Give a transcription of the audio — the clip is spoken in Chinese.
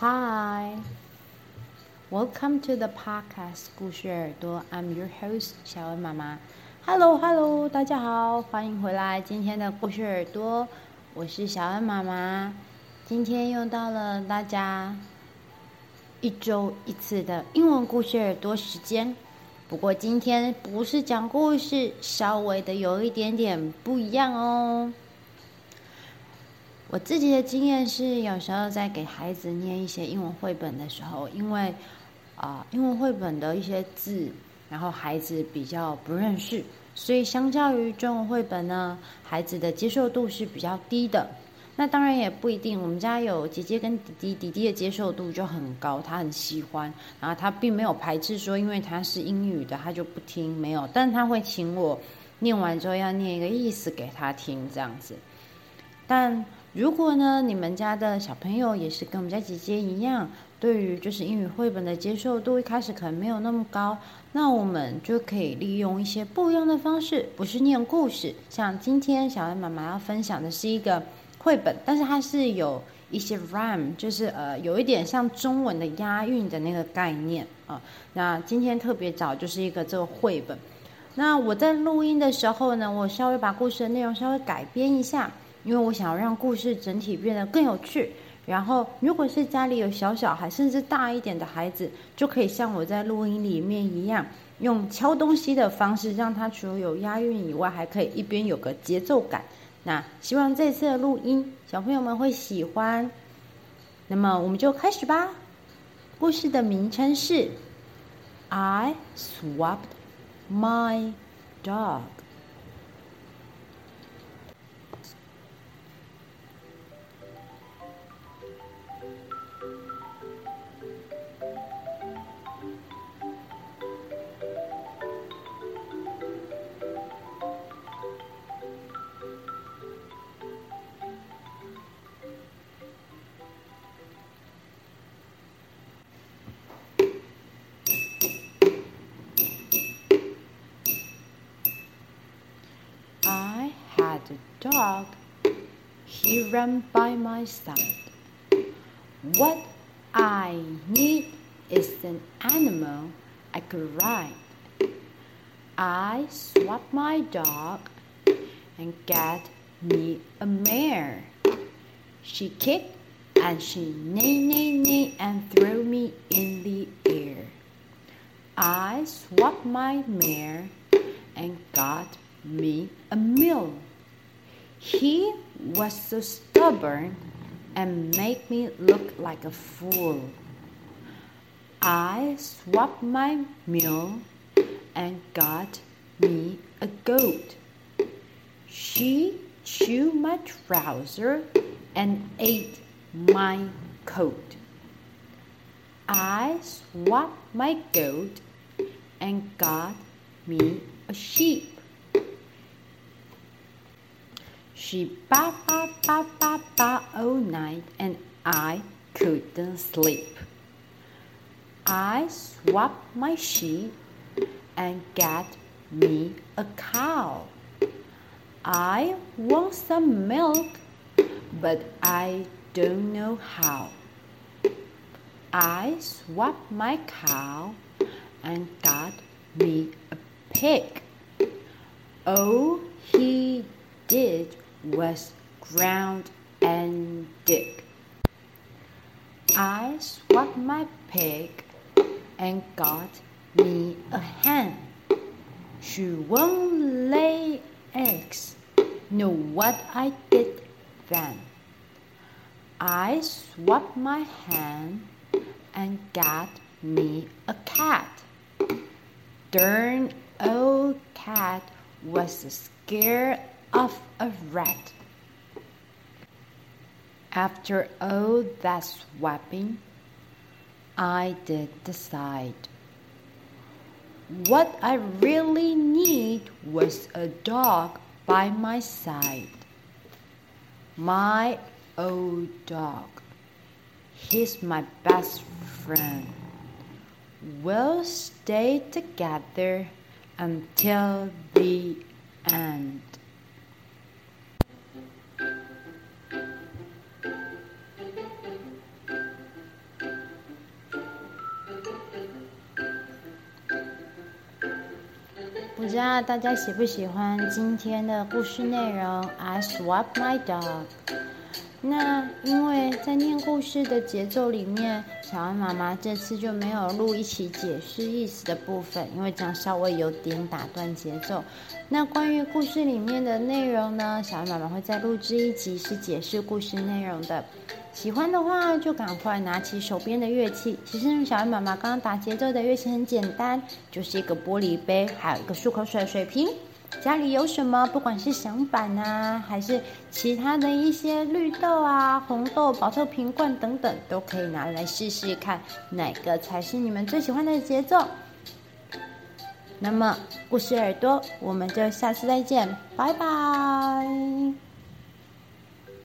Hi, welcome to the podcast 故事耳朵。I'm your host 小恩妈妈。Hello, Hello，大家好，欢迎回来今天的故事耳朵。我是小恩妈妈。今天又到了大家一周一次的英文故事耳朵时间。不过今天不是讲故事，稍微的有一点点不一样哦。我自己的经验是，有时候在给孩子念一些英文绘本的时候，因为啊、英文绘本的一些字，然后孩子比较不认识，所以相较于中文绘本呢，孩子的接受度是比较低的。那当然也不一定，我们家有姐姐跟弟弟，弟弟的接受度就很高，他很喜欢，然后他并没有排斥说，因为他是英语的，他就不听，没有，但他会请我念完之后要念一个意思给他听，这样子，但。如果呢，你们家的小朋友也是跟我们家姐姐一样，对于就是英语绘本的接受度一开始可能没有那么高，那我们就可以利用一些不一样的方式，不是念故事。像今天小恩妈妈要分享的是一个绘本，但是它是有一些 rhyme，就是呃有一点像中文的押韵的那个概念啊。那今天特别早就是一个这个绘本。那我在录音的时候呢，我稍微把故事的内容稍微改编一下。因为我想要让故事整体变得更有趣，然后如果是家里有小小孩，甚至大一点的孩子，就可以像我在录音里面一样，用敲东西的方式，让它除了有押韵以外，还可以一边有个节奏感。那希望这次的录音小朋友们会喜欢。那么我们就开始吧。故事的名称是 I swapped my dog。Dog, he ran by my side. What I need is an animal I could ride. I swapped my dog and got me a mare. She kicked and she neigh, neigh, neigh and threw me in the air. I swapped my mare and got me a mule. He was so stubborn and made me look like a fool. I swapped my mule and got me a goat. She chewed my trouser and ate my coat. I swapped my goat and got me a sheep. She ba ba ba ba ba all night and I couldn't sleep. I swapped my sheep and got me a cow. I want some milk, but I don't know how. I swapped my cow and got me a pig. Oh, he did was ground and dig. I swapped my pig and got me a hen. She won't lay eggs. Know what I did then? I swapped my hen and got me a cat. Darn old cat was scared of a rat. After all that swapping, I did decide. What I really need was a dog by my side. My old dog. He's my best friend. We'll stay together until the end. 不知道大家喜不喜欢今天的故事内容？I swap my dog。那因为在念故事的节奏里面，小安妈妈这次就没有录一起解释意思的部分，因为这样稍微有点打断节奏。那关于故事里面的内容呢，小安妈妈会再录制一集是解释故事内容的。喜欢的话就赶快拿起手边的乐器。其实小安妈妈刚刚打节奏的乐器很简单，就是一个玻璃杯，还有一个漱口水水瓶。家里有什么，不管是响板啊，还是其他的一些绿豆啊、红豆、宝特瓶罐等等，都可以拿来试试看，哪个才是你们最喜欢的节奏。那么，故事耳朵，我们就下次再见，拜拜。